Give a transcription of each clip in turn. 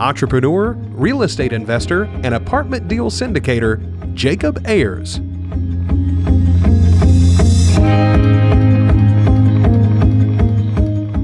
entrepreneur, real estate investor, and apartment deal syndicator, Jacob Ayers.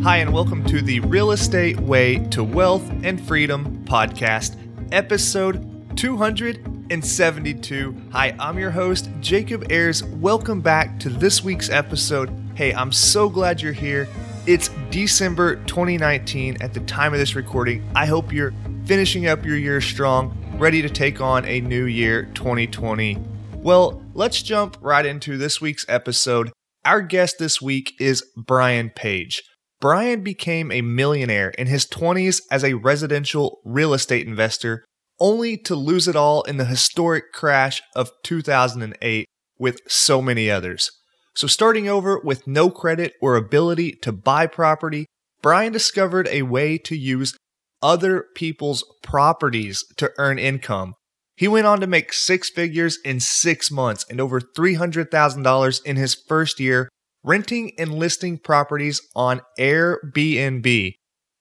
Hi, and welcome to the Real Estate Way to Wealth and Freedom podcast, episode 272. Hi, I'm your host, Jacob Ayers. Welcome back to this week's episode. Hey, I'm so glad you're here. It's December 2019 at the time of this recording. I hope you're finishing up your year strong, ready to take on a new year 2020. Well, let's jump right into this week's episode. Our guest this week is Brian Page. Brian became a millionaire in his 20s as a residential real estate investor, only to lose it all in the historic crash of 2008 with so many others. So, starting over with no credit or ability to buy property, Brian discovered a way to use other people's properties to earn income. He went on to make six figures in six months and over $300,000 in his first year renting and listing properties on Airbnb.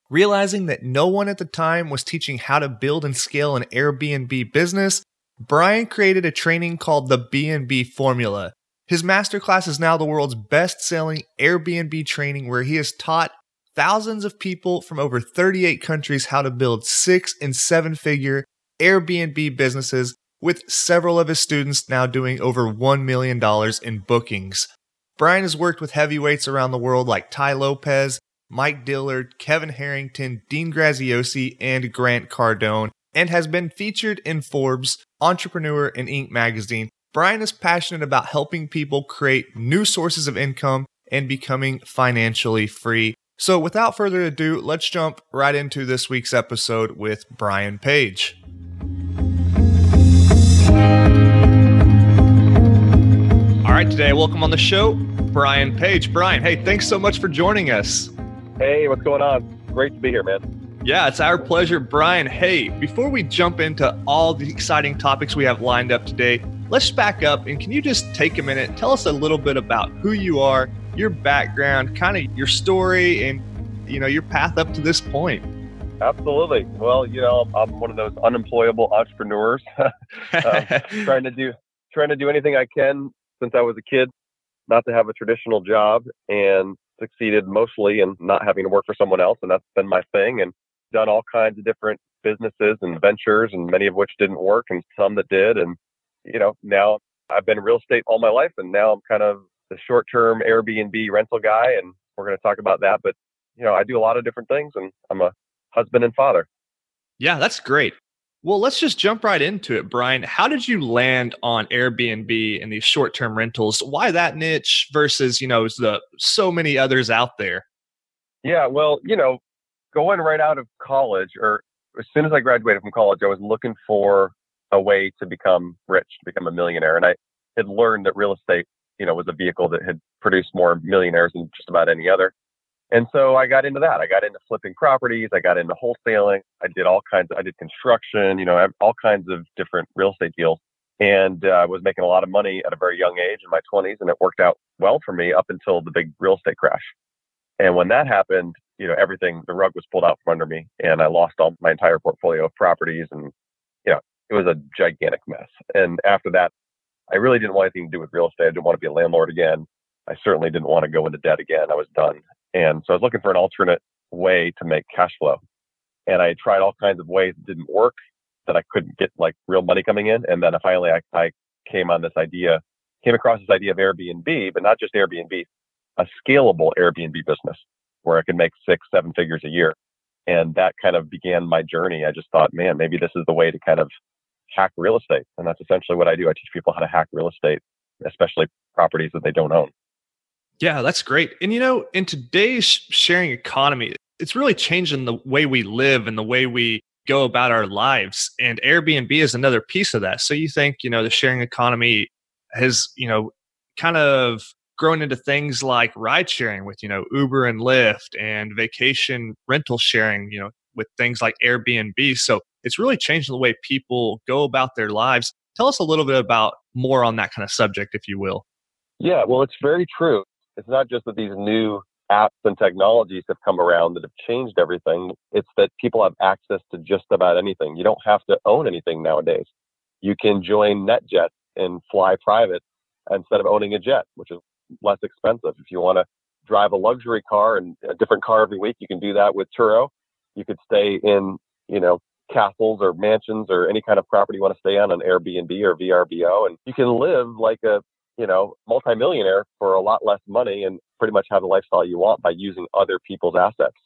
Realizing that no one at the time was teaching how to build and scale an Airbnb business, Brian created a training called the BNB Formula. His masterclass is now the world's best selling Airbnb training where he has taught thousands of people from over 38 countries how to build six and seven figure Airbnb businesses, with several of his students now doing over $1 million in bookings. Brian has worked with heavyweights around the world like Tai Lopez, Mike Dillard, Kevin Harrington, Dean Graziosi, and Grant Cardone, and has been featured in Forbes, Entrepreneur, and Inc. magazine. Brian is passionate about helping people create new sources of income and becoming financially free. So, without further ado, let's jump right into this week's episode with Brian Page. All right, today, welcome on the show, Brian Page. Brian, hey, thanks so much for joining us. Hey, what's going on? Great to be here, man. Yeah, it's our pleasure. Brian, hey, before we jump into all the exciting topics we have lined up today, let's back up and can you just take a minute, tell us a little bit about who you are, your background, kind of your story, and you know your path up to this point. Absolutely. Well, you know, I'm one of those unemployable entrepreneurs, um, trying to do trying to do anything I can since I was a kid, not to have a traditional job, and succeeded mostly in not having to work for someone else, and that's been my thing. And done all kinds of different businesses and ventures, and many of which didn't work, and some that did. And you know, now I've been real estate all my life, and now I'm kind of the short-term Airbnb rental guy, and we're going to talk about that. But you know, I do a lot of different things, and I'm a husband and father. Yeah, that's great. Well, let's just jump right into it, Brian. How did you land on Airbnb and these short-term rentals? Why that niche versus you know the so many others out there? Yeah, well, you know, going right out of college, or as soon as I graduated from college, I was looking for a way to become rich, to become a millionaire, and I had learned that real estate you know, was a vehicle that had produced more millionaires than just about any other. And so I got into that. I got into flipping properties. I got into wholesaling. I did all kinds of, I did construction, you know, all kinds of different real estate deals. And uh, I was making a lot of money at a very young age in my 20s. And it worked out well for me up until the big real estate crash. And when that happened, you know, everything, the rug was pulled out from under me and I lost all my entire portfolio of properties. And, it was a gigantic mess. And after that, I really didn't want anything to do with real estate. I didn't want to be a landlord again. I certainly didn't want to go into debt again. I was done. And so I was looking for an alternate way to make cash flow. And I tried all kinds of ways that didn't work, that I couldn't get like real money coming in. And then finally I, I came on this idea, came across this idea of Airbnb, but not just Airbnb, a scalable Airbnb business where I could make six, seven figures a year. And that kind of began my journey. I just thought, man, maybe this is the way to kind of hack real estate. And that's essentially what I do. I teach people how to hack real estate, especially properties that they don't own. Yeah, that's great. And you know, in today's sharing economy, it's really changing the way we live and the way we go about our lives. And Airbnb is another piece of that. So you think, you know, the sharing economy has, you know, kind of grown into things like ride sharing with, you know, Uber and Lyft and vacation rental sharing, you know, with things like Airbnb. So it's really changed the way people go about their lives. Tell us a little bit about more on that kind of subject, if you will. Yeah, well, it's very true. It's not just that these new apps and technologies have come around that have changed everything. It's that people have access to just about anything. You don't have to own anything nowadays. You can join NetJet and fly private instead of owning a jet, which is less expensive. If you want to drive a luxury car and a different car every week, you can do that with Turo. You could stay in, you know, castles or mansions or any kind of property you want to stay on an Airbnb or VRBO, and you can live like a, you know, multimillionaire for a lot less money and pretty much have the lifestyle you want by using other people's assets.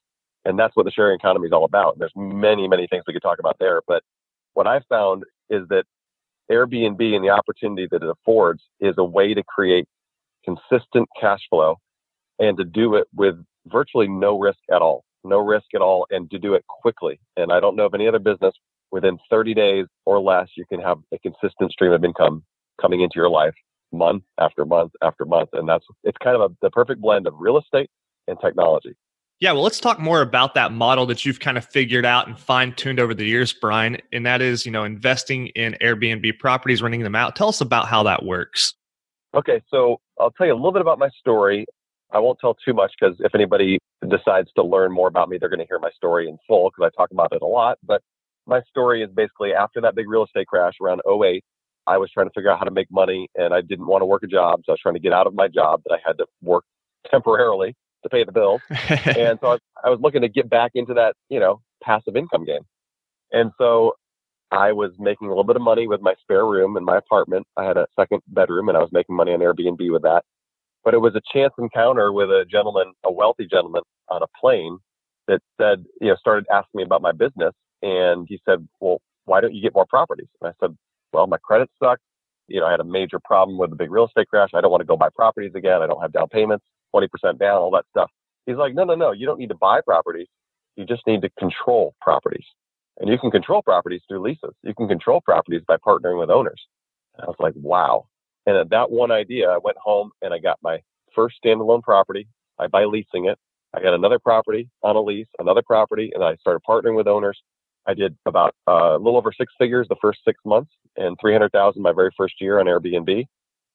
And that's what the sharing economy is all about. There's many, many things we could talk about there, but what I've found is that Airbnb and the opportunity that it affords is a way to create consistent cash flow and to do it with virtually no risk at all, no risk at all, and to do it quickly. And I don't know of any other business within 30 days or less, you can have a consistent stream of income coming into your life month after month after month. And that's, it's kind of a, the perfect blend of real estate and technology. Yeah, well, let's talk more about that model that you've kind of figured out and fine tuned over the years, Brian. And that is, you know, investing in Airbnb properties, renting them out. Tell us about how that works. Okay, so I'll tell you a little bit about my story. I won't tell too much because if anybody decides to learn more about me, they're going to hear my story in full because I talk about it a lot. But my story is basically after that big real estate crash around 08, I was trying to figure out how to make money and I didn't want to work a job. So I was trying to get out of my job that I had to work temporarily to pay the bills. and so I was, I was looking to get back into that, you know, passive income game. And so I was making a little bit of money with my spare room in my apartment. I had a second bedroom and I was making money on Airbnb with that. But it was a chance encounter with a gentleman, a wealthy gentleman on a plane that said, you know, started asking me about my business. And he said, well, why don't you get more properties? And I said, well, my credit sucks. You know, I had a major problem with the big real estate crash. I don't want to go buy properties again. I don't have down payments, 20% down, all that stuff. He's like, no, no, no. You don't need to buy properties. You just need to control properties. And you can control properties through leases. You can control properties by partnering with owners. And I was like, wow. And at that one idea, I went home and I got my first standalone property. I by leasing it. I got another property on a lease, another property, and I started partnering with owners. I did about uh, a little over six figures the first six months and 300,000 my very first year on Airbnb,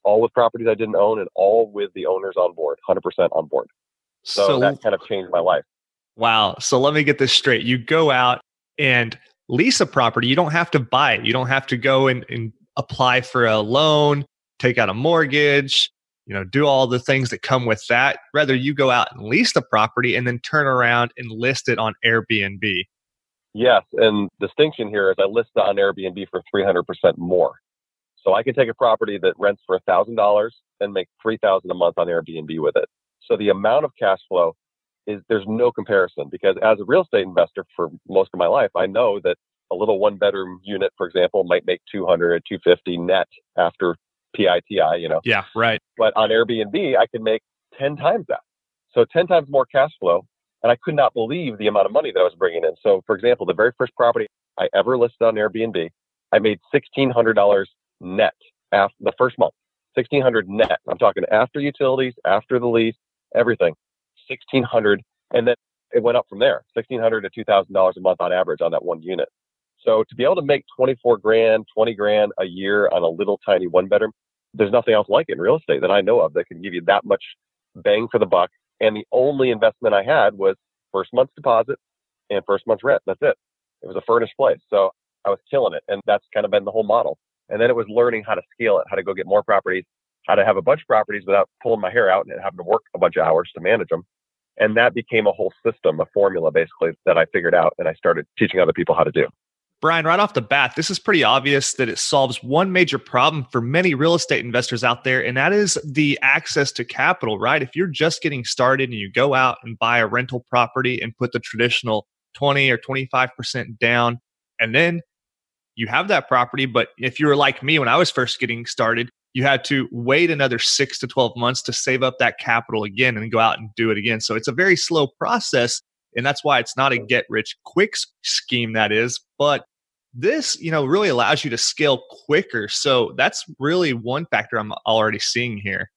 all with properties I didn't own and all with the owners on board, 100% on board. So, so that kind of changed my life. Wow. So let me get this straight. You go out and lease a property, you don't have to buy it. You don't have to go and, and apply for a loan, take out a mortgage, you know, do all the things that come with that. Rather, you go out and lease the property and then turn around and list it on Airbnb. Yes, and distinction here is I list it on Airbnb for 300% more. So I can take a property that rents for $1,000 and make 3000 a month on Airbnb with it. So the amount of cash flow is there's no comparison because as a real estate investor for most of my life, I know that a little one bedroom unit, for example, might make 200, 250 net after PITI, you know? Yeah, right. But on Airbnb, I can make 10 times that. So 10 times more cash flow. And I could not believe the amount of money that I was bringing in. So, for example, the very first property I ever listed on Airbnb, I made $1,600 net after the first month. 1600 net. I'm talking after utilities, after the lease, everything. 1600 and then it went up from there 1600 to $2000 a month on average on that one unit so to be able to make 24 grand 20 grand a year on a little tiny one bedroom there's nothing else like it in real estate that i know of that can give you that much bang for the buck. And the only investment i had was first month's deposit and first month's rent. That's it. It was a furnished place. So i was killing it. And that's kind of been the whole model. And then it was learning how to scale it how to go get more properties how to have a bunch of properties without pulling my hair out and having to work a bunch of hours to manage them. And that became a whole system, a formula basically that I figured out and I started teaching other people how to do. Brian, right off the bat, this is pretty obvious that it solves one major problem for many real estate investors out there, and that is the access to capital, right? If you're just getting started and you go out and buy a rental property and put the traditional 20 or 25% down, and then you have that property. But if you were like me when I was first getting started, you had to wait another six to 12 months to save up that capital again and go out and do it again. So it's a very slow process. And that's why it's not a get rich quick scheme, that is. But this, you know, really allows you to scale quicker. So that's really one factor I'm already seeing here.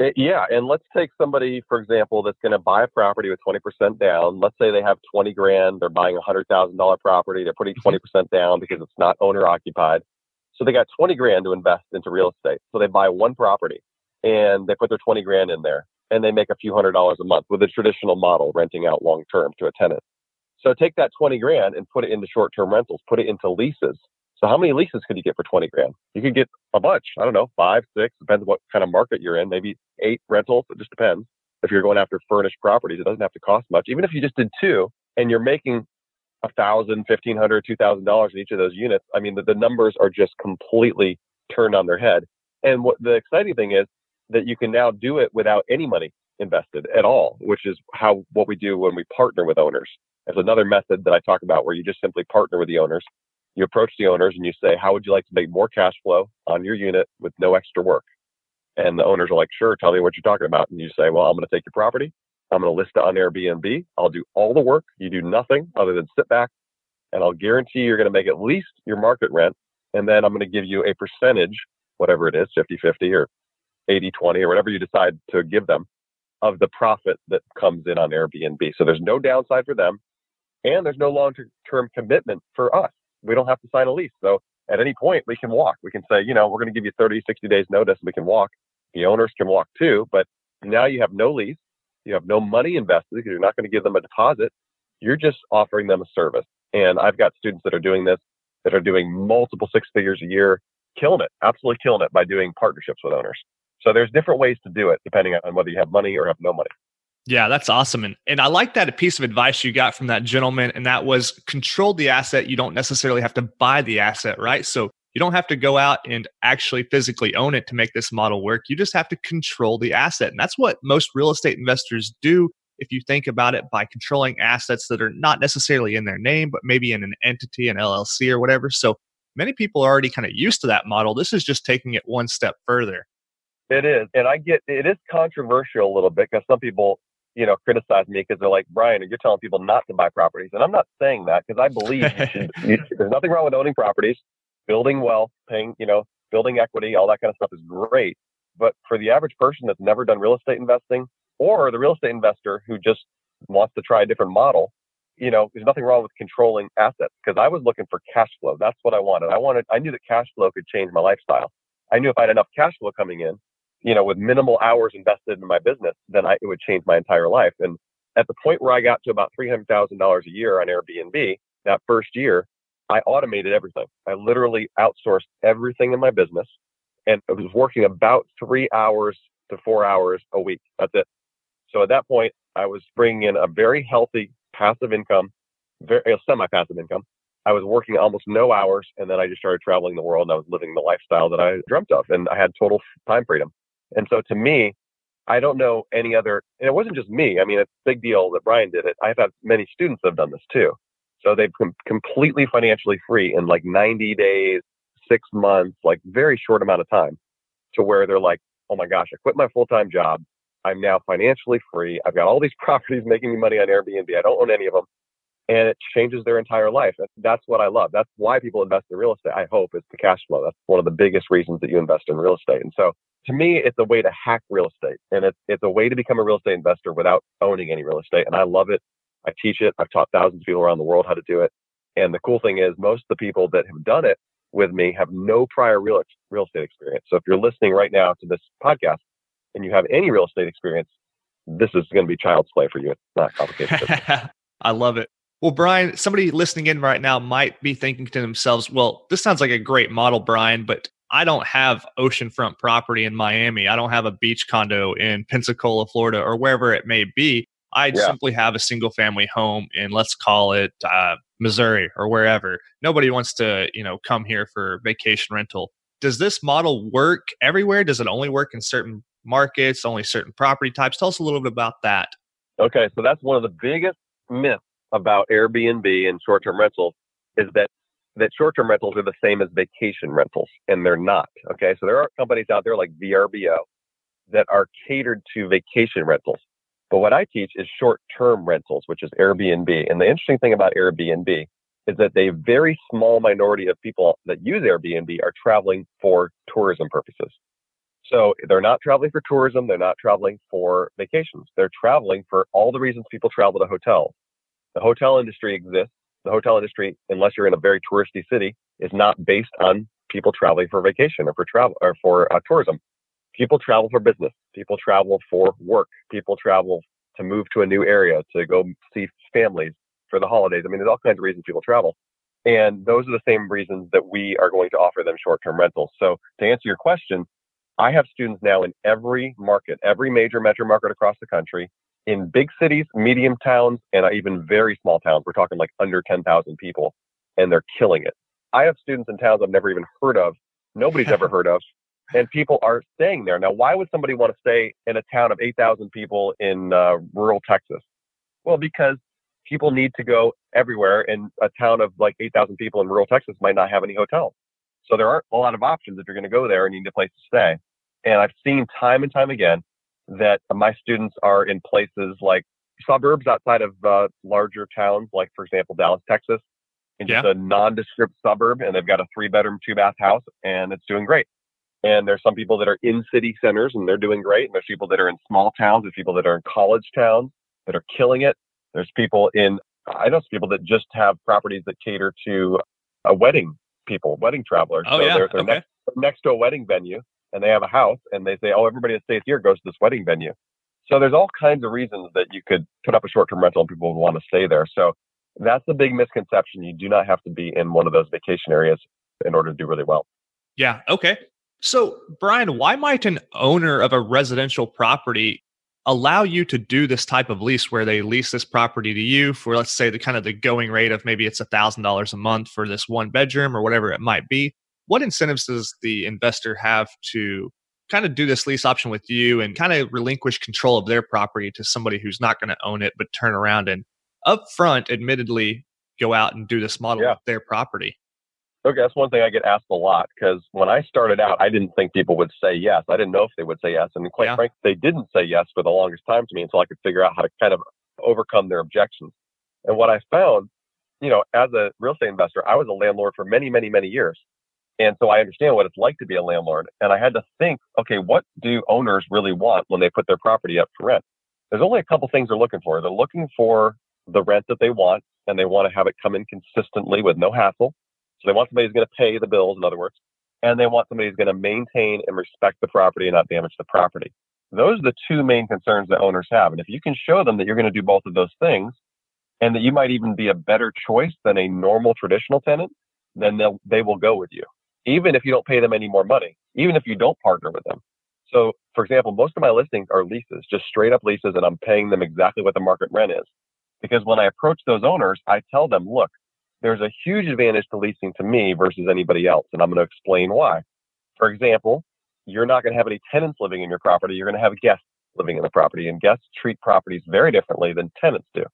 Eh, yeah, and let's take somebody, for example, that's going to buy a property with 20% down. Let's say they have 20 grand, they're buying a $100,000 property, they're putting 20% mm-hmm. down because it's not owner occupied. So they got 20 grand to invest into real estate. So they buy one property and they put their 20 grand in there and they make a few hundred dollars a month with a traditional model, renting out long term to a tenant. So take that 20 grand and put it into short term rentals, put it into leases. So how many leases could you get for 20 grand? You could get a bunch. I don't know, five, six, depends what kind of market you're in. Maybe eight rentals. It just depends. If you're going after furnished properties, it doesn't have to cost much. Even if you just did two and you're making a thousand, fifteen hundred, two thousand dollars in each of those units, I mean, the, the numbers are just completely turned on their head. And what the exciting thing is that you can now do it without any money invested at all, which is how what we do when we partner with owners. There's another method that I talk about where you just simply partner with the owners. You approach the owners and you say, How would you like to make more cash flow on your unit with no extra work? And the owners are like, Sure, tell me what you're talking about. And you say, Well, I'm going to take your property. I'm going to list it on Airbnb. I'll do all the work. You do nothing other than sit back. And I'll guarantee you're going to make at least your market rent. And then I'm going to give you a percentage, whatever it is, 50 50 or 80 20 or whatever you decide to give them of the profit that comes in on Airbnb. So there's no downside for them and there's no long term commitment for us. We don't have to sign a lease. So at any point we can walk. We can say, you know, we're going to give you 30, 60 days notice. We can walk. The owners can walk too, but now you have no lease. You have no money invested because you're not going to give them a deposit. You're just offering them a service. And I've got students that are doing this, that are doing multiple six figures a year, killing it, absolutely killing it by doing partnerships with owners. So there's different ways to do it depending on whether you have money or have no money. Yeah, that's awesome. And and I like that a piece of advice you got from that gentleman, and that was control the asset. You don't necessarily have to buy the asset, right? So you don't have to go out and actually physically own it to make this model work. You just have to control the asset. And that's what most real estate investors do if you think about it by controlling assets that are not necessarily in their name, but maybe in an entity, an LLC or whatever. So many people are already kind of used to that model. This is just taking it one step further. It is. And I get it is controversial a little bit because some people you know, criticize me because they're like, Brian, you're telling people not to buy properties. And I'm not saying that because I believe you should, you, there's nothing wrong with owning properties, building wealth, paying, you know, building equity, all that kind of stuff is great. But for the average person that's never done real estate investing or the real estate investor who just wants to try a different model, you know, there's nothing wrong with controlling assets because I was looking for cash flow. That's what I wanted. I wanted, I knew that cash flow could change my lifestyle. I knew if I had enough cash flow coming in, you know, with minimal hours invested in my business, then I, it would change my entire life. And at the point where I got to about $300,000 a year on Airbnb, that first year, I automated everything. I literally outsourced everything in my business and I was working about three hours to four hours a week. That's it. So at that point, I was bringing in a very healthy passive income, very semi-passive income. I was working almost no hours, and then I just started traveling the world, and I was living the lifestyle that I dreamt of, and I had total time freedom. And so to me, I don't know any other, and it wasn't just me. I mean, it's a big deal that Brian did it. I've had many students that have done this too. So they've completely financially free in like 90 days, six months, like very short amount of time to where they're like, oh my gosh, I quit my full time job. I'm now financially free. I've got all these properties making me money on Airbnb. I don't own any of them. And it changes their entire life. That's what I love. That's why people invest in real estate. I hope it's the cash flow. That's one of the biggest reasons that you invest in real estate. And so to me, it's a way to hack real estate and it's, it's a way to become a real estate investor without owning any real estate. And I love it. I teach it. I've taught thousands of people around the world how to do it. And the cool thing is most of the people that have done it with me have no prior real, real estate experience. So if you're listening right now to this podcast and you have any real estate experience, this is going to be child's play for you. It's not complicated. I love it. Well, Brian, somebody listening in right now might be thinking to themselves, well, this sounds like a great model, Brian, but I don't have oceanfront property in Miami. I don't have a beach condo in Pensacola, Florida, or wherever it may be. I yeah. simply have a single family home in, let's call it uh, Missouri or wherever. Nobody wants to, you know, come here for vacation rental. Does this model work everywhere? Does it only work in certain markets, only certain property types? Tell us a little bit about that. Okay, so that's one of the biggest myths about Airbnb and short-term rentals is that that short-term rentals are the same as vacation rentals, and they're not. Okay, so there are companies out there like VRBO that are catered to vacation rentals. But what I teach is short term rentals, which is Airbnb. And the interesting thing about Airbnb is that a very small minority of people that use Airbnb are traveling for tourism purposes. So they're not traveling for tourism. They're not traveling for vacations. They're traveling for all the reasons people travel to hotels. The hotel industry exists. The hotel industry, unless you're in a very touristy city, is not based on people traveling for vacation or for travel or for uh, tourism. People travel for business. People travel for work. People travel to move to a new area, to go see families for the holidays. I mean, there's all kinds of reasons people travel. And those are the same reasons that we are going to offer them short-term rentals. So to answer your question, I have students now in every market, every major metro market across the country, in big cities, medium towns, and even very small towns. We're talking like under 10,000 people, and they're killing it. I have students in towns I've never even heard of, nobody's ever heard of, and people are staying there. Now, why would somebody want to stay in a town of 8,000 people in uh, rural Texas? Well, because people need to go everywhere, and a town of like 8,000 people in rural Texas might not have any hotels. So there aren't a lot of options if you're going to go there and need a place to stay. And I've seen time and time again that my students are in places like suburbs outside of uh, larger towns, like for example Dallas, Texas, in just a nondescript suburb, and they've got a three bedroom, two bath house, and it's doing great. And there's some people that are in city centers and they're doing great. And there's people that are in small towns. There's people that are in college towns that are killing it. There's people in, I know some people that just have properties that cater to a wedding people, wedding travelers. Oh, so yeah. they're, they're okay. next, next to a wedding venue and they have a house and they say, oh, everybody that stays here goes to this wedding venue. So there's all kinds of reasons that you could put up a short-term rental and people would want to stay there. So that's the big misconception. You do not have to be in one of those vacation areas in order to do really well. Yeah. Okay. So, Brian, why might an owner of a residential property allow you to do this type of lease where they lease this property to you for, let's say, the kind of the going rate of maybe it's a thousand dollars a month for this one bedroom or whatever it might be? What incentives does the investor have to kind of do this lease option with you and kind of relinquish control of their property to somebody who's not going to own it, but turn around and upfront, admittedly, go out and do this model yeah. with their property? Okay, that's one thing I get asked a lot because when I started out, I didn't think people would say yes. I didn't know if they would say yes. And quite yeah. frankly, they didn't say yes for the longest time to me until I could figure out how to kind of overcome their objections. And what I found, you know, as a real estate investor, I was a landlord for many, many, many years. And so I understand what it's like to be a landlord. And I had to think, okay, what do owners really want when they put their property up for rent? There's only a couple things they're looking for. They're looking for the rent that they want and they want to have it come in consistently with no hassle. So they want somebody who's going to pay the bills, in other words, and they want somebody who's going to maintain and respect the property and not damage the property. Those are the two main concerns that owners have. And if you can show them that you're going to do both of those things and that you might even be a better choice than a normal traditional tenant, then they'll, they will go with you, even if you don't pay them any more money, even if you don't partner with them. So, for example, most of my listings are leases, just straight up leases, and I'm paying them exactly what the market rent is. Because when I approach those owners, I tell them, look, there's a huge advantage to leasing to me versus anybody else. And I'm going to explain why. For example, you're not going to have any tenants living in your property. You're going to have guests living in the property and guests treat properties very differently than tenants do.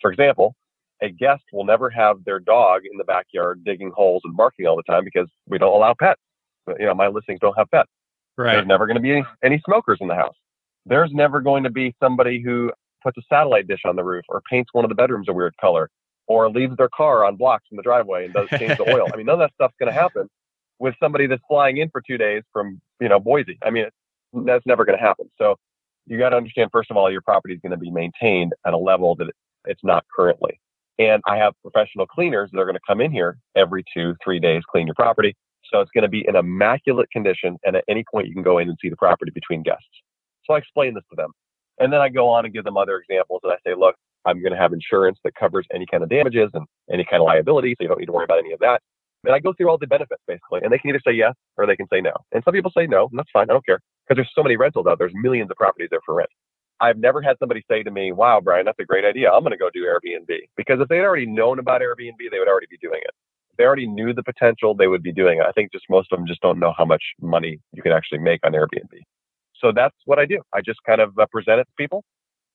For example, a guest will never have their dog in the backyard digging holes and barking all the time because we don't allow pets. You know, my listings don't have pets. Right. There's never going to be any, any smokers in the house. There's never going to be somebody who puts a satellite dish on the roof or paints one of the bedrooms a weird color or leaves their car on blocks in the driveway and does change the oil. I mean, none of that stuff's going to happen with somebody that's flying in for two days from, you know, Boise. I mean, that's never going to happen. So you got to understand, first of all, your property is going to be maintained at a level that it's not currently. And I have professional cleaners that are going to come in here every two, three days, clean your property. So it's going to be in immaculate condition. And at any point, you can go in and see the property between guests. So I explain this to them. And then I go on and give them other examples. And I say, look, I'm going to have insurance that covers any kind of damages and any kind of liability. So you don't need to worry about any of that. And I go through all the benefits basically, and they can either say yes or they can say no. And some people say no, and that's fine. I don't care because there's so many rentals out there. There's millions of properties there for rent. I've never had somebody say to me, wow, Brian, that's a great idea. I'm going to go do Airbnb. Because if they'd already known about Airbnb, they would already be doing it. If they already knew the potential, they would be doing it. I think just most of them just don't know how much money you can actually make on Airbnb. So that's what I do. I just kind of uh, present it to people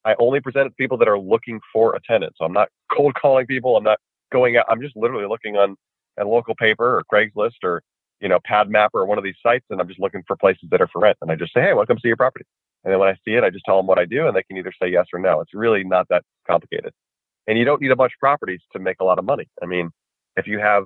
I only present it to people that are looking for a tenant. So I'm not cold calling people. I'm not going out. I'm just literally looking on a local paper or Craigslist or, you know, PadMapper or one of these sites. And I'm just looking for places that are for rent. And I just say, Hey, welcome to your property. And then when I see it, I just tell them what I do and they can either say yes or no. It's really not that complicated. And you don't need a bunch of properties to make a lot of money. I mean, if you have,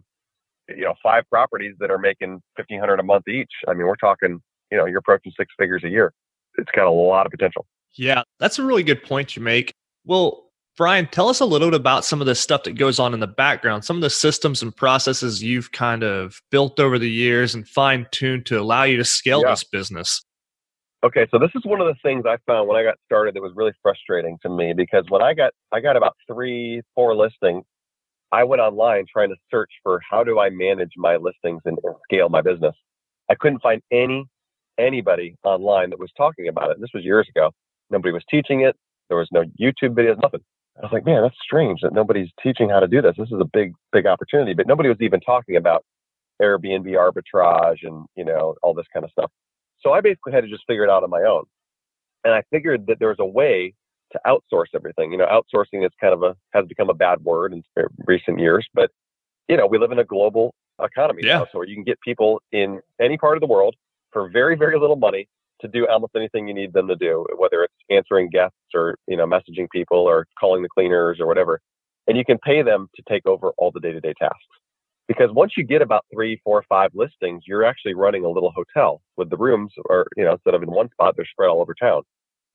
you know, five properties that are making 1500 a month each, I mean, we're talking, you know, you're approaching six figures a year. It's got a lot of potential. Yeah, that's a really good point you make. Well, Brian, tell us a little bit about some of the stuff that goes on in the background, some of the systems and processes you've kind of built over the years and fine tuned to allow you to scale yeah. this business. Okay, so this is one of the things I found when I got started that was really frustrating to me because when I got I got about three, four listings, I went online trying to search for how do I manage my listings and, and scale my business. I couldn't find any anybody online that was talking about it. This was years ago. Nobody was teaching it. There was no YouTube videos, nothing. I was like, man, that's strange that nobody's teaching how to do this. This is a big, big opportunity, but nobody was even talking about Airbnb arbitrage and, you know, all this kind of stuff. So I basically had to just figure it out on my own. And I figured that there was a way to outsource everything. You know, outsourcing is kind of a, has become a bad word in recent years, but, you know, we live in a global economy yeah. now. So you can get people in any part of the world for very, very little money to do almost anything you need them to do, whether it's answering guests or, you know, messaging people or calling the cleaners or whatever. And you can pay them to take over all the day to day tasks. Because once you get about three, four, five listings, you're actually running a little hotel with the rooms or, you know, instead of in one spot, they're spread all over town.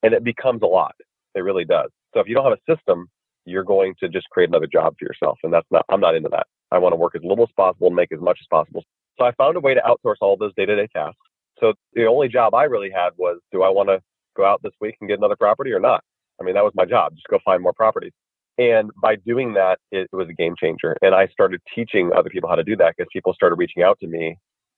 And it becomes a lot. It really does. So if you don't have a system, you're going to just create another job for yourself. And that's not, I'm not into that. I want to work as little as possible and make as much as possible. So I found a way to outsource all those day to day tasks. So the only job I really had was, do I want to go out this week and get another property or not? I mean, that was my job, just go find more properties. And by doing that, it was a game changer. And I started teaching other people how to do that because people started reaching out to me,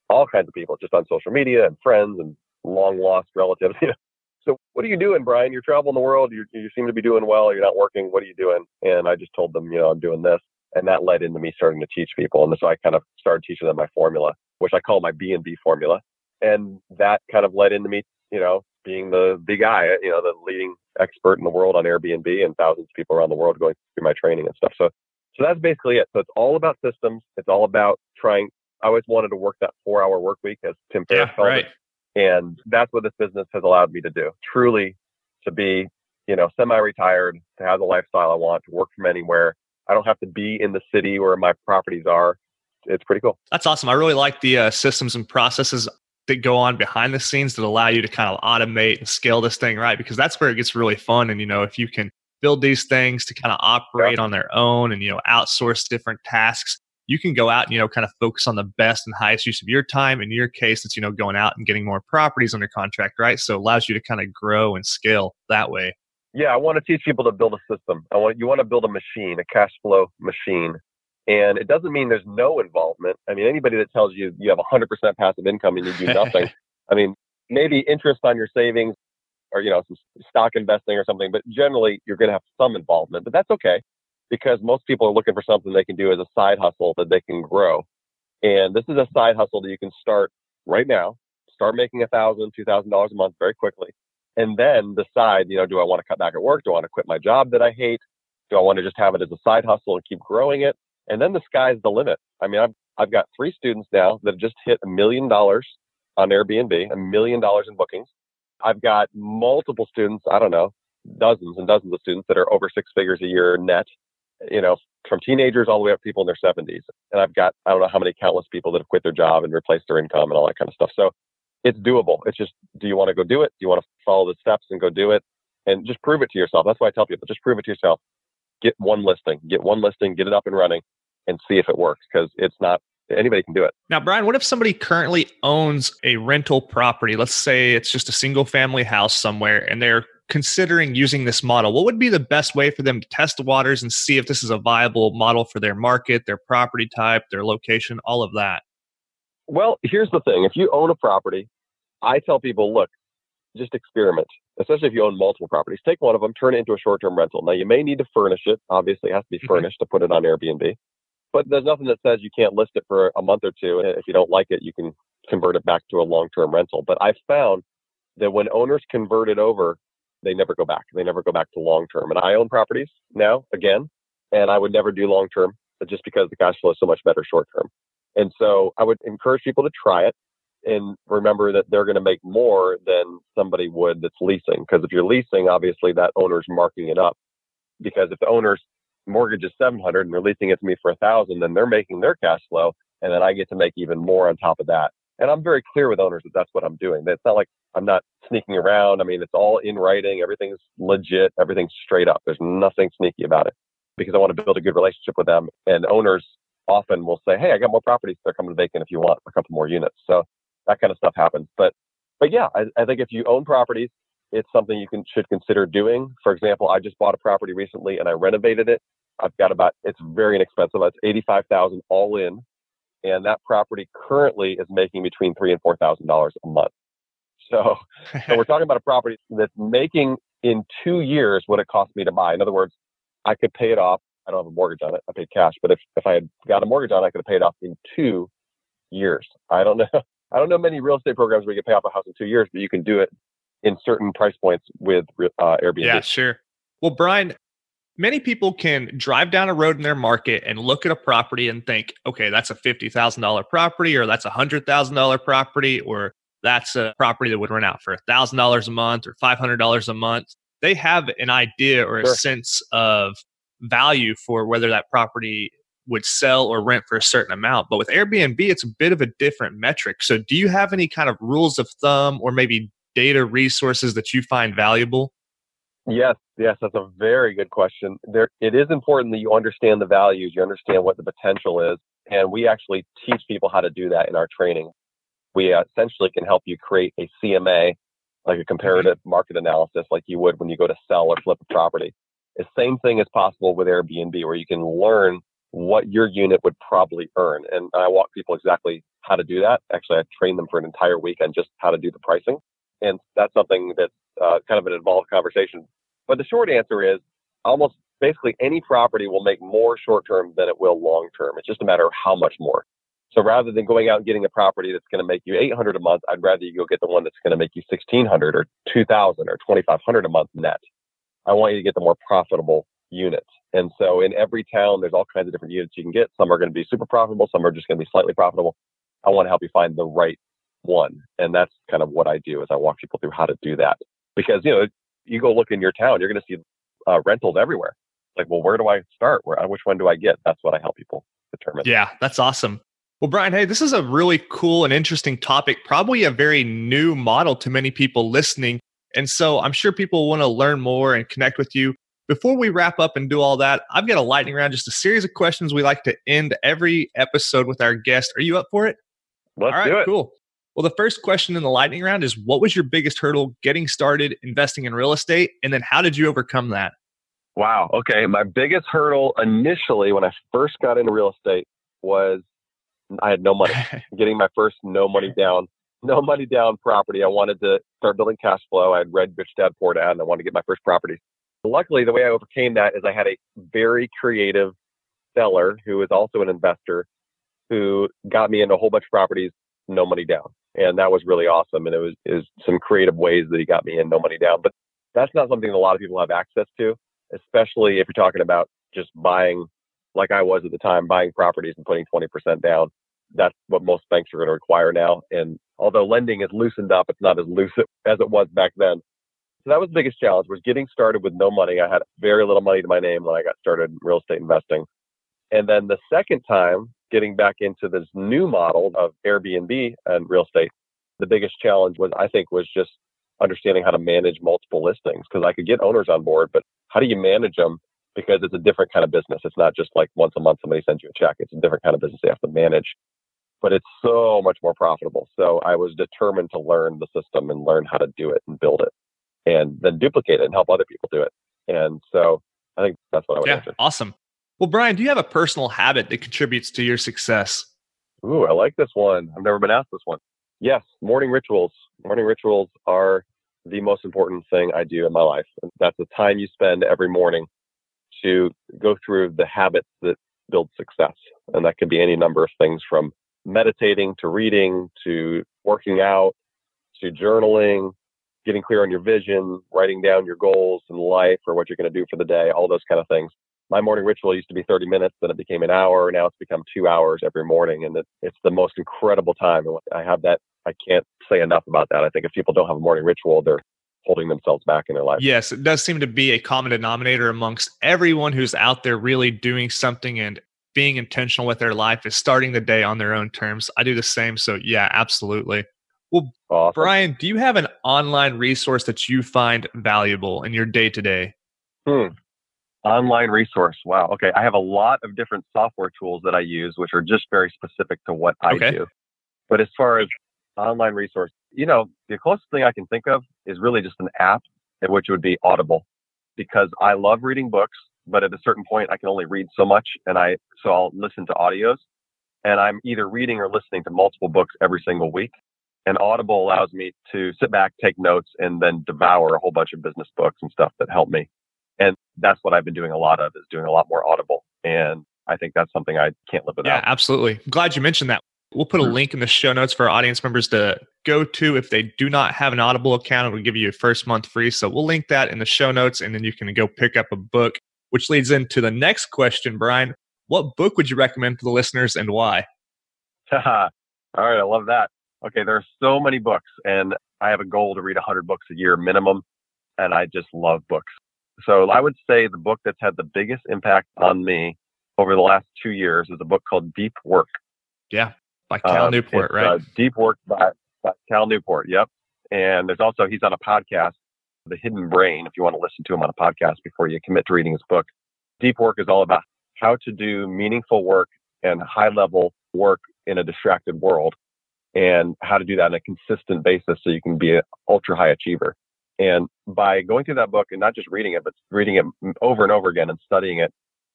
all kinds of people, just on social media and friends and long lost relatives. so what are you doing, Brian? You're traveling the world. You, you seem to be doing well. You're not working. What are you doing? And I just told them, you know, I'm doing this. And that led into me starting to teach people. And so I kind of started teaching them my formula, which I call my B and B formula and that kind of led into me, you know, being the the guy, you know, the leading expert in the world on Airbnb, and thousands of people around the world going through my training and stuff. So, so that's basically it. So it's all about systems. It's all about trying. I always wanted to work that four hour work week, as Tim Ferriss yeah, right. it, and that's what this business has allowed me to do. Truly, to be, you know, semi-retired, to have the lifestyle I want, to work from anywhere. I don't have to be in the city where my properties are it's pretty cool. That's awesome. I really like the uh, systems and processes that go on behind the scenes that allow you to kind of automate and scale this thing right? Because that's where it gets really fun and you know if you can build these things to kind of operate on their own and you know outsource different tasks you can go out and you know kind of focus on the best and highest use of your time. In your case it's you know going out and getting more properties under contract right? So it allows you to kind of grow and scale that way. Yeah i want to teach people to build a system. I want you want to build a machine a cash flow machine and it doesn't mean there's no involvement. I mean, anybody that tells you you have 100% passive income and you do nothing, I mean, maybe interest on your savings or, you know, some stock investing or something, but generally you're going to have some involvement, but that's okay because most people are looking for something they can do as a side hustle that they can grow. And this is a side hustle that you can start right now, start making a thousand, two thousand dollars a month very quickly. And then decide, you know, do I want to cut back at work? Do I want to quit my job that I hate? Do I want to just have it as a side hustle and keep growing it? And then the sky's the limit. I mean, I've, I've got three students now that have just hit a million dollars on Airbnb, a million dollars in bookings. I've got multiple students, I don't know, dozens and dozens of students that are over six figures a year net, you know, from teenagers all the way up to people in their 70s. And I've got, I don't know how many countless people that have quit their job and replaced their income and all that kind of stuff. So it's doable. It's just, do you want to go do it? Do you want to follow the steps and go do it? And just prove it to yourself. That's why I tell people, just prove it to yourself get one listing, get one listing, get it up and running, and see if it works because it's not anybody can do it. Now, Brian, what if somebody currently owns a rental property? Let's say it's just a single family house somewhere and they're considering using this model. What would be the best way for them to test the waters and see if this is a viable model for their market, their property type, their location, all of that? Well, here's the thing if you own a property, I tell people, look, just experiment, especially if you own multiple properties. Take one of them, turn it into a short term rental. Now, you may need to furnish it. Obviously, it has to be mm-hmm. furnished to put it on Airbnb. But there's nothing that says you can't list it for a month or two. And If you don't like it, you can convert it back to a long term rental. But I've found that when owners convert it over, they never go back. They never go back to long term. And I own properties now again, and I would never do long term just because the cash flow is so much better short term. And so I would encourage people to try it and remember that they're going to make more than somebody would that's leasing. Because if you're leasing, obviously that owner's marking it up. Because if the owner's mortgage is 700 and they're leasing it to me for a thousand, then they're making their cash flow. And then I get to make even more on top of that. And I'm very clear with owners that that's what I'm doing. It's not like I'm not sneaking around. I mean, it's all in writing. Everything's legit. Everything's straight up. There's nothing sneaky about it because I want to build a good relationship with them. And owners often will say, Hey, I got more properties. They're coming vacant if you want a couple more units. So that kind of stuff happens. But, but yeah, I, I think if you own properties, it's something you can, should consider doing. For example, I just bought a property recently and I renovated it. I've got about, it's very inexpensive. It's 85,000 all in. And that property currently is making between three and $4,000 a month. So, so we're talking about a property that's making in two years what it cost me to buy. In other words, I could pay it off. I don't have a mortgage on it. I paid cash, but if, if I had got a mortgage on it, I could have paid it off in two years. I don't know. I don't know many real estate programs where you can pay off a house in two years, but you can do it in certain price points with uh, Airbnb. Yeah, sure. Well, Brian, many people can drive down a road in their market and look at a property and think, okay, that's a $50,000 property, or that's a $100,000 property, or that's a property that would rent out for $1,000 a month or $500 a month. They have an idea or a sure. sense of value for whether that property would sell or rent for a certain amount. But with Airbnb, it's a bit of a different metric. So, do you have any kind of rules of thumb or maybe data resources that you find valuable? Yes, yes, that's a very good question. There, it is important that you understand the values, you understand what the potential is, and we actually teach people how to do that in our training. We uh, essentially can help you create a CMA, like a comparative market analysis, like you would when you go to sell or flip a property. The same thing is possible with Airbnb, where you can learn what your unit would probably earn. And I walk people exactly how to do that. Actually, I train them for an entire week on just how to do the pricing. And that's something that's uh, kind of an involved conversation. But the short answer is almost basically any property will make more short term than it will long term. It's just a matter of how much more. So rather than going out and getting a property that's going to make you 800 a month, I'd rather you go get the one that's going to make you 1600 or 2000 or 2500 a month net. I want you to get the more profitable units. And so in every town, there's all kinds of different units you can get. Some are going to be super profitable. Some are just going to be slightly profitable. I want to help you find the right one. And that's kind of what I do is I walk people through how to do that because, you know, you go look in your town, you're going to see uh, rentals everywhere. Like, well, where do I start? Where, which one do I get? That's what I help people determine. Yeah, that's awesome. Well, Brian, hey, this is a really cool and interesting topic, probably a very new model to many people listening. And so I'm sure people want to learn more and connect with you. Before we wrap up and do all that, I've got a lightning round, just a series of questions we like to end every episode with our guest. Are you up for it? Let's all right, do it. Cool. Well, the first question in the lightning round is what was your biggest hurdle getting started investing in real estate? And then how did you overcome that? Wow. Okay. My biggest hurdle initially when I first got into real estate was I had no money. Getting my first no money down, no money down property. I wanted to start building cash flow. I had read Rich Dad Poor Dad and I wanted to get my first property. Luckily, the way I overcame that is I had a very creative seller who is also an investor who got me into a whole bunch of properties, no money down. And that was really awesome. And it was, is some creative ways that he got me in no money down. But that's not something a lot of people have access to, especially if you're talking about just buying, like I was at the time, buying properties and putting 20% down. That's what most banks are going to require now. And although lending has loosened up, it's not as loose as it was back then. So that was the biggest challenge was getting started with no money. I had very little money to my name when I got started in real estate investing. And then the second time, getting back into this new model of Airbnb and real estate, the biggest challenge was, I think, was just understanding how to manage multiple listings because I could get owners on board, but how do you manage them? Because it's a different kind of business. It's not just like once a month somebody sends you a check. It's a different kind of business they have to manage, but it's so much more profitable. So I was determined to learn the system and learn how to do it and build it and then duplicate it and help other people do it. And so I think that's what I would yeah, answer. Awesome. Well, Brian, do you have a personal habit that contributes to your success? Ooh, I like this one. I've never been asked this one. Yes, morning rituals. Morning rituals are the most important thing I do in my life. That's the time you spend every morning to go through the habits that build success. And that could be any number of things from meditating to reading to working out to journaling getting clear on your vision, writing down your goals in life or what you're going to do for the day, all those kind of things. My morning ritual used to be 30 minutes, then it became an hour. Now it's become two hours every morning. And it, it's the most incredible time. I have that I can't say enough about that. I think if people don't have a morning ritual, they're holding themselves back in their life. Yes, it does seem to be a common denominator amongst everyone who's out there really doing something and being intentional with their life is starting the day on their own terms. I do the same. So, yeah, absolutely. Well, awesome. Brian, do you have an online resource that you find valuable in your day to day? Hmm. Online resource. Wow. Okay. I have a lot of different software tools that I use, which are just very specific to what I okay. do. But as far as online resource, you know, the closest thing I can think of is really just an app, which would be Audible, because I love reading books, but at a certain point I can only read so much, and I so I'll listen to audios, and I'm either reading or listening to multiple books every single week. And Audible allows me to sit back, take notes, and then devour a whole bunch of business books and stuff that help me. And that's what I've been doing a lot of is doing a lot more Audible. And I think that's something I can't live without. Yeah, absolutely. I'm glad you mentioned that. We'll put a mm-hmm. link in the show notes for our audience members to go to if they do not have an Audible account. It will give you a first month free. So we'll link that in the show notes and then you can go pick up a book, which leads into the next question, Brian. What book would you recommend to the listeners and why? All right, I love that. Okay, there are so many books, and I have a goal to read 100 books a year minimum, and I just love books. So I would say the book that's had the biggest impact on me over the last two years is a book called Deep Work. Yeah, by Cal uh, Newport, right? Uh, Deep Work by, by Cal Newport. Yep. And there's also he's on a podcast, The Hidden Brain. If you want to listen to him on a podcast before you commit to reading his book, Deep Work is all about how to do meaningful work and high level work in a distracted world, and how to do that on a consistent basis so you can be an ultra high achiever. And by going through that book and not just reading it, but reading it over and over again and studying it,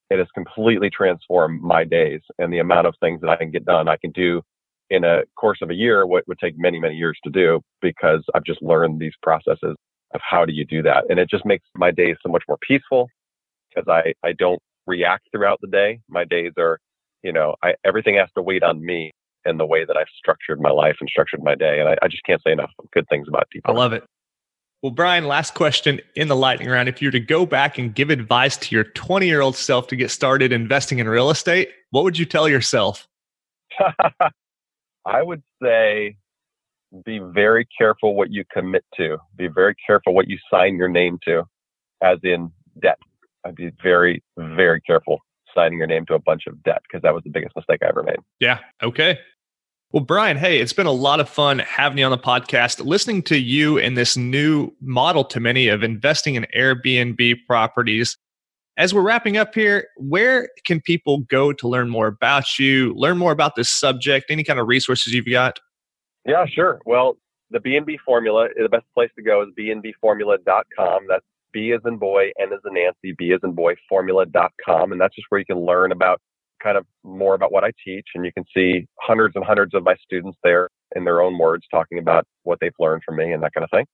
it has completely transformed my days and the amount of things that I can get done. I can do in a course of a year what would take many, many years to do because I've just learned these processes of how do you do that. And it just makes my days so much more peaceful because I, I don't react throughout the day. My days are, you know, I, everything has to wait on me and the way that I've structured my life and structured my day. And I, I just can't say enough good things about deep. I love it. Well, Brian, last question in the lightning round. If you were to go back and give advice to your 20 year old self to get started investing in real estate, what would you tell yourself? I would say be very careful what you commit to. Be very careful what you sign your name to, as in debt. I'd be very, very careful signing your name to a bunch of debt because that was the biggest mistake I ever made. Yeah. Okay. Well, Brian, hey, it's been a lot of fun having you on the podcast, listening to you in this new model to many of investing in Airbnb properties. As we're wrapping up here, where can people go to learn more about you, learn more about this subject, any kind of resources you've got? Yeah, sure. Well, the BNB formula, eh, the best place to go is bnbformula.com. That's B as in boy, N as in Nancy, B as in boy, formula.com. And that's just where you can learn about kind of more about what I teach, and you can see hundreds and hundreds of my students there in their own words talking about what they've learned from me and that kind of thing.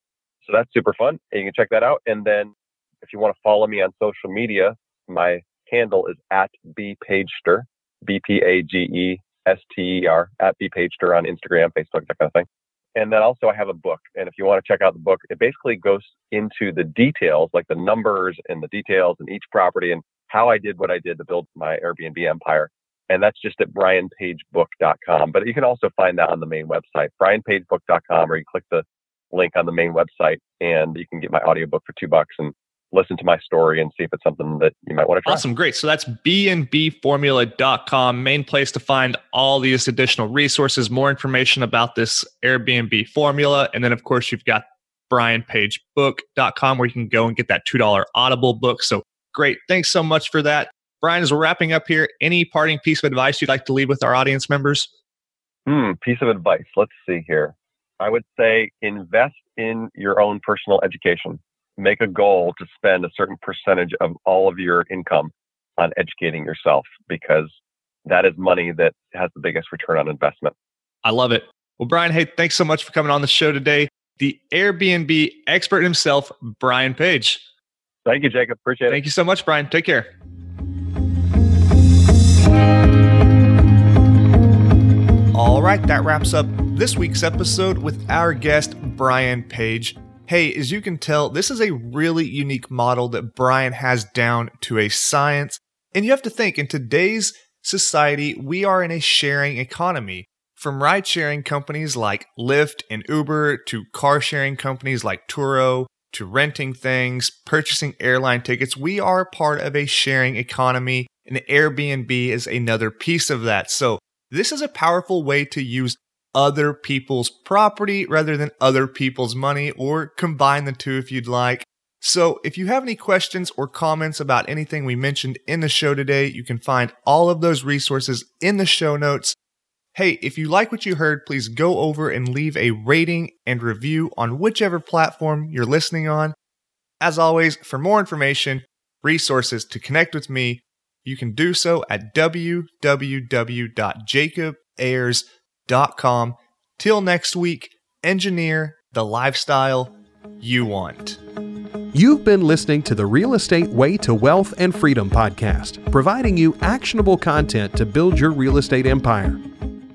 So that's super fun. And you can check that out. And then if you want to follow me on social media, my handle is at bpagester, B P A G E S T E R, at bpagester on Instagram, Facebook, that kind of thing. And then also I have a book. And if you want to check out the book, it basically goes into the details, like the numbers and the details in each property and how I did what I did to build my Airbnb empire. And that's just at brianpagebook.com. But you can also find that on the main website, brianpagebook.com, or you click the link on the main website and you can get my audiobook for two bucks and listen to my story and see if it's something that you might want to try. Awesome. Great. So that's bnbformula.com, main place to find all these additional resources, more information about this Airbnb formula. And then, of course, you've got brianpagebook.com where you can go and get that $2 Audible book. So Great. Thanks so much for that. Brian, as we're wrapping up here, any parting piece of advice you'd like to leave with our audience members? Hmm, piece of advice. Let's see here. I would say invest in your own personal education. Make a goal to spend a certain percentage of all of your income on educating yourself because that is money that has the biggest return on investment. I love it. Well, Brian, hey, thanks so much for coming on the show today. The Airbnb expert himself, Brian Page. Thank you, Jacob. Appreciate it. Thank you so much, Brian. Take care. All right, that wraps up this week's episode with our guest, Brian Page. Hey, as you can tell, this is a really unique model that Brian has down to a science. And you have to think in today's society, we are in a sharing economy From ride sharing companies like Lyft and Uber to car sharing companies like Turo to renting things, purchasing airline tickets, we are part of a sharing economy, and Airbnb is another piece of that. So, this is a powerful way to use other people's property rather than other people's money, or combine the two if you'd like. So, if you have any questions or comments about anything we mentioned in the show today, you can find all of those resources in the show notes. Hey, if you like what you heard, please go over and leave a rating and review on whichever platform you're listening on. As always, for more information, resources to connect with me, you can do so at www.jacobayers.com. Till next week, engineer the lifestyle you want. You've been listening to the Real Estate Way to Wealth and Freedom podcast, providing you actionable content to build your real estate empire.